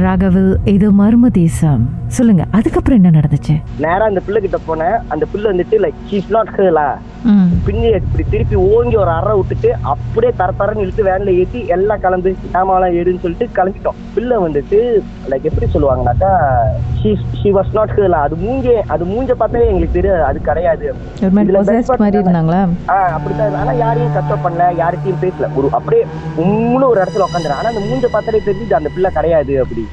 ராகவல் இது மர்ம தேசம். சொல்லுங்க அதுக்கப்புறம் என்ன நடந்துச்சு? நேரா அந்த பிள்ளை கிட்ட போனேன். அந்த பிள்ளை வந்துட்டு லைக் ஷீஸ் நாட் ஹேலா பின்னி இப்படி திருப்பி ஓங்கி ஒரு அறை விட்டுட்டு அப்படியே தர தரன்னு இழுத்து வேன்ல ஏத்தி எல்லாம் கலந்து சாமான்லாம் எடுன்னு சொல்லிட்டு கிளம்பிட்டோம். பிள்ளை வந்துட்டு லைக் எப்படி சொல்லுவாங்கனாக்கா ஷி வாஸ் நாட் ஹேலா அது மூஞ்சே அது மூஞ்ச பார்த்தாலே எங்களுக்கு தெரியாது. அது கிடையாது. அப்படித்தான் ஆனா யாரையும் கஷ்டம் பண்ணல யார்கிட்டயும் பேசல. ஒரு அப்படியே உம்முன்னு ஒரு இடத்துல உட்காந்துரு ஆனா அந்த மூஞ்ச பார்த்தாலே தெரிஞ்சு அந்த பிள்ளை கிடையாது அப்படி.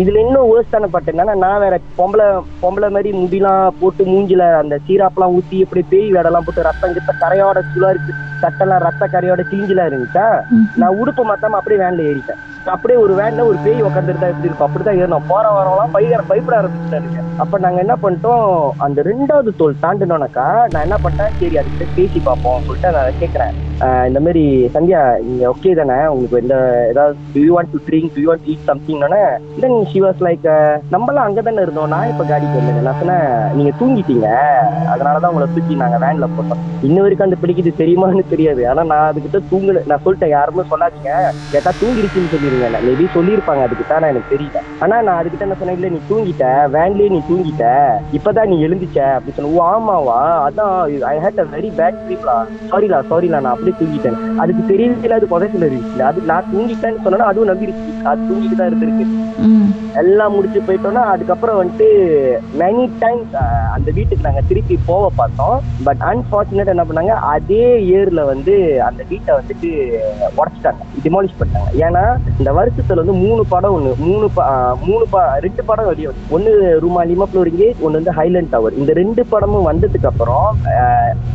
இதுல இன்னும் வேர்ஸ்டான பட்டு என்னன்னா நான் வேற பொம்பளை பொம்பளை மாதிரி முடிலாம் போட்டு மூஞ்சில அந்த சீராப்பெல்லாம் ஊத்தி இப்படி பேய் வேடெல்லாம் போட்டு ரத்தம் கிட்ட கரையோட சுழா இருக்கு சட்டெல்லாம் ரத்த கரையோட கிழிஞ்சலா இருந்துச்சா. நான் உடுப்பு மாத்தாம அப்படியே வேன்ல ஏறிட்டேன். அப்படியே ஒரு வேன்ல ஒரு பேய் உட்காந்துருந்தா எப்படி இருக்கும்? அப்படிதான் ஏறணும் போற வரவங்களாம் பயங்கர பயப்பட ஆரம்பிச்சுட்டாருங்க அப்ப நாங்க என்ன பண்ணிட்டோம்? அந்த ரெண்டாவது தோல் தாண்டினோனாக்கா நான் என்ன பண்ணிட்டேன்? சரி அதுக்கிட்ட பேசி பார்ப்போம் சொல்லிட்டு நான் கேட்கறேன் இந்த மாதிரி சந்தியா நீங்க ஓகே தானே? உங்களுக்கு இந்த ஏதாவது do you want to drink do you want eat சம்திங்னா then she was like நம்மளாம் அங்கே தானே இருந்தோம். நான் இப்போ காடிக்கு வந்தேன். நான் சொன்னேன் நீங்க தூங்கிட்டீங்க. அதனால தான் உங்களை தூக்கி நாங்கள் வேன்ல போட்டோம். இன்ன வரைக்கும் அந்த பிடிக்குது தெரியுமான்னு தெரியாது. ஆனா நான் அதுக்கிட்ட தூங்கல நான் சொல்லிட்டேன் யாருமே சொல்லாதீங்க. கேட்டா தூங்கிடுச்சுன்னு சொல்லிருங்க. மேபி சொல்லியிருப்பாங்க அதுக்கிட்ட ஆனா எனக்கு தெரியல. ஆனா நான் அதுக்கிட்ட என்ன சொன்னேன் இல்ல நீ தூங்கிட்ட. வேன்லயே நீ தூங்கிட்ட. இப்பதான் நீ எழுந்துச்ச அப்படின்னு சொன்ன ஓ ஆமாவா? அதான் I had a very bad ஸ்லீப்லா சாரிலா சாரிலா நான் அப்படியே தூங்கிட்டேன். அதுக்கு தெரியல அது புதைச்சில இருந்துச்சு அது நான் தூங்கிட்டேன்னு சொன்னா அதுவும் நம்பிடுச்சு அது தூங்கிட்டு தான் இருந்திருக்கு. எல்லாம் முடிச்சு போயிட்டோம்னா அதுக்கப்புறம் வந்துட்டு மெனி டைம்ஸ் அந்த வீட்டுக்கு நாங்க திருப்பி போக பார்த்தோம். பட் அன்பார்ச்சுனேட் என்ன பண்ணாங்க? அதே இயர்ல வந்து அந்த வீட்டை வந்துட்டு உடச்சிட்டாங்க. டிமாலிஷ் பண்ணிட்டாங்க. ஏன்னா இந்த வருஷத்துல வந்து மூணு படம் ஒண்ணு மூணு மூணு ரெண்டு படம் வெளியே வந்து ஒன்னு ரூமா லிமப்ளோரிங்கே ஒன்னு வந்து ஹைலண்ட் டவர் இந்த ரெண்டு படமும் வந்ததுக்கு அப்புறம்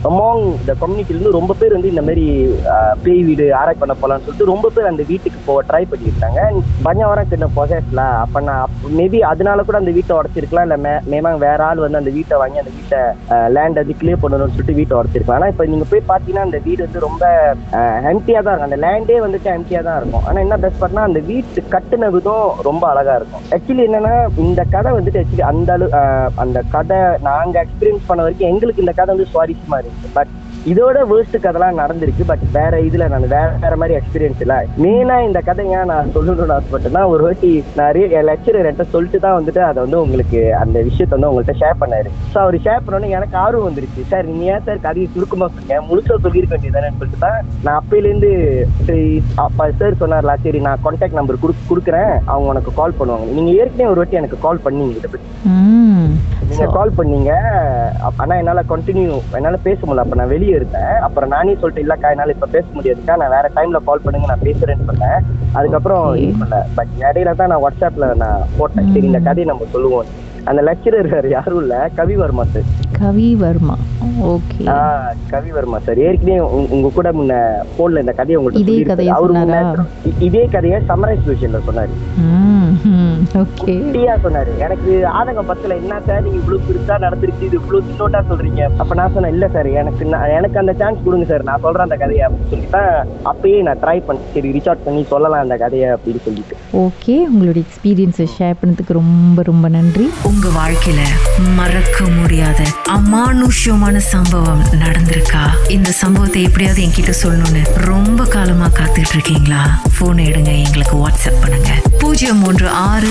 அமாங் இந்த கம்யூனிட்டில இருந்து ரொம்ப பேர் வந்து இந்த மாதிரி மாதிரி பேய் வீடு ஆராய்ச்சி பண்ண போலாம்னு சொல்லிட்டு ரொம்ப பேர் அந்த வீட்டுக்கு போக ட்ரை பண்ணியிருக்காங்க. பஞ்சவரம் வர கிட்ட பொசேஸ்ல அப்ப நான் மேபி அதனால கூட அந்த வீட்டை உடச்சிருக்கலாம். இல்ல மே- மேமாங்க வேற ஆள் வந்து அந்த வீட்டை வாங்கி அந்த வீட்டை லேண்ட் அது கிளியர் பண்ணணும்னு சொல்லிட்டு வீட்டை உடச்சிருக்கலாம். ஆனா இப்ப நீங்க போய் பாத்தீங்கன்னா அந்த வீடு வந்து ரொம்ப எம்டியா தான் இருக்கும். அந்த லேண்டே வந்துட்டு எம்டியா தான் இருக்கும். ஆனா என்ன பெஸ்ட் பண்ணா அந்த வீட்டு கட்டுன விதம் ரொம்ப அழகா இருக்கும். ஆக்சுவலி என்னன்னா இந்த கதை வந்துட்டு ஆக்சுவலி அந்த அளவு அந்த கதை நாங்க எக்ஸ்பீரியன்ஸ் பண்ண வரைக்கும் எங்களுக்கு இந்த கதை வந்து சுவாரஸ்யமா இருக்கு பட் இதோட வேர்ஸ்ட் கதைலாம் நடந்திருக்கு பட் வேற இதுல நான் வேற வேற மாதிரி எக்ஸ்பீரியன்ஸ் இல்ல. மெயினா இந்த கதை ஏன் நான் சொல்லணும்னு ஆசைப்பட்டேன்னா ஒரு வாட்டி நான் லெக்சரர் என்கிட்ட சொல்லிட்டு தான் வந்துட்டு அதை வந்து உங்களுக்கு அந்த விஷயத்த வந்து உங்கள்கிட்ட ஷேர் பண்ணாரு. ஸோ அவர் ஷேர் பண்ணோன்னே எனக்கு ஆர்வம் வந்துருச்சு. சார் நீங்க ஏன் சார் கதையை சுருக்கமா சொன்னீங்க? முழுசா சொல்லியிருக்க வேண்டியதானு சொல்லிட்டு தான் நான் அப்பையிலேருந்து சரி அப்ப சார் சொன்னார்ல சரி நான் கான்டாக்ட் நம்பர் கொடு கொடுக்குறேன். அவங்க உனக்கு கால் பண்ணுவாங்க. நீங்க ஏற்கனவே ஒரு வாட்டி எனக்கு கால் பண்ணீங்க இதை பத்தி. ம் நீங்க கால் பண்ணீங்க. அப்ப ஆனா என்னால கண்டினியூ என்னால பேச முடியல. அப்ப நான் வெளியே இருந்தேன். அப்புறம் நானே சொல்லிட்டு இல்லக்கா என்னால இப்ப பேச முடியாதுக்கா. நான் வேற டைம்ல கால் பண்ணுங்க. நான் பேசுறேன்னு சொன்னேன். அதுக்கப்புறம் இது பண்ணல. பட் இடையில தான் நான் வாட்ஸ்அப்ல நான் போட்டேன். சரி இந்த கதையை நம்ம சொல்லுவோம். அந்த லெக்சரர் யாரும் இல்ல. Kavivarma sir Kavi Varma. Okay ah Kavivarma sir ஏற்கனவே உங்க- கூட முன்ன போன்ல இந்த கதையை உங்கள்ட்ட இதே. கதையை அவரு இதே கதையை சமரைஸ் விஷயம்ல சொன்னாரு. ஓகே குட்டியா சொன்னாரு. எனக்கு ஆதங்கம் பத்தல. என்ன சார் நீங்க இவ்வளவு பெருசா நடந்துருச்சு. இது இவ்வளவு சின்னோட்டா சொல்றீங்க. அப்ப நான் சொன்னேன் இல்ல சார். எனக்கு நான் எனக்கு அந்த சான்ஸ் கொடுங்க சார். நான் சொல்றேன் அந்த கதையை. அப்படின்னு சொல்லிட்டு அப்பயே நான் ட்ரை பண்ணேன். சரி ரீச் அவுட் பண்ணி சொல்லலாம் அந்த கதையை அப்படின்னு சொல்லிட்டு. ஓகே உங்களுடைய எக்ஸ்பீரியன்ஸை ஷேர் பண்ணதுக்கு ரொம்ப ரொம்ப நன்றி. உங்க வாழ்க்கையில மறக்க முடியாத அமானுஷ்யமான சம்பவம் நடந்திருக்கா? இந்த சம்பவத்தை எப்படியாவது என்கிட்ட சொல்லணும்னு ரொம்ப காலமா காத்துட்டு இருக்கீங்களா? போன் எடுங்க. எங்களுக்கு வாட்ஸ்அப் பண்ணுங்க. பூஜ்ஜியம் மூன்று ஆறு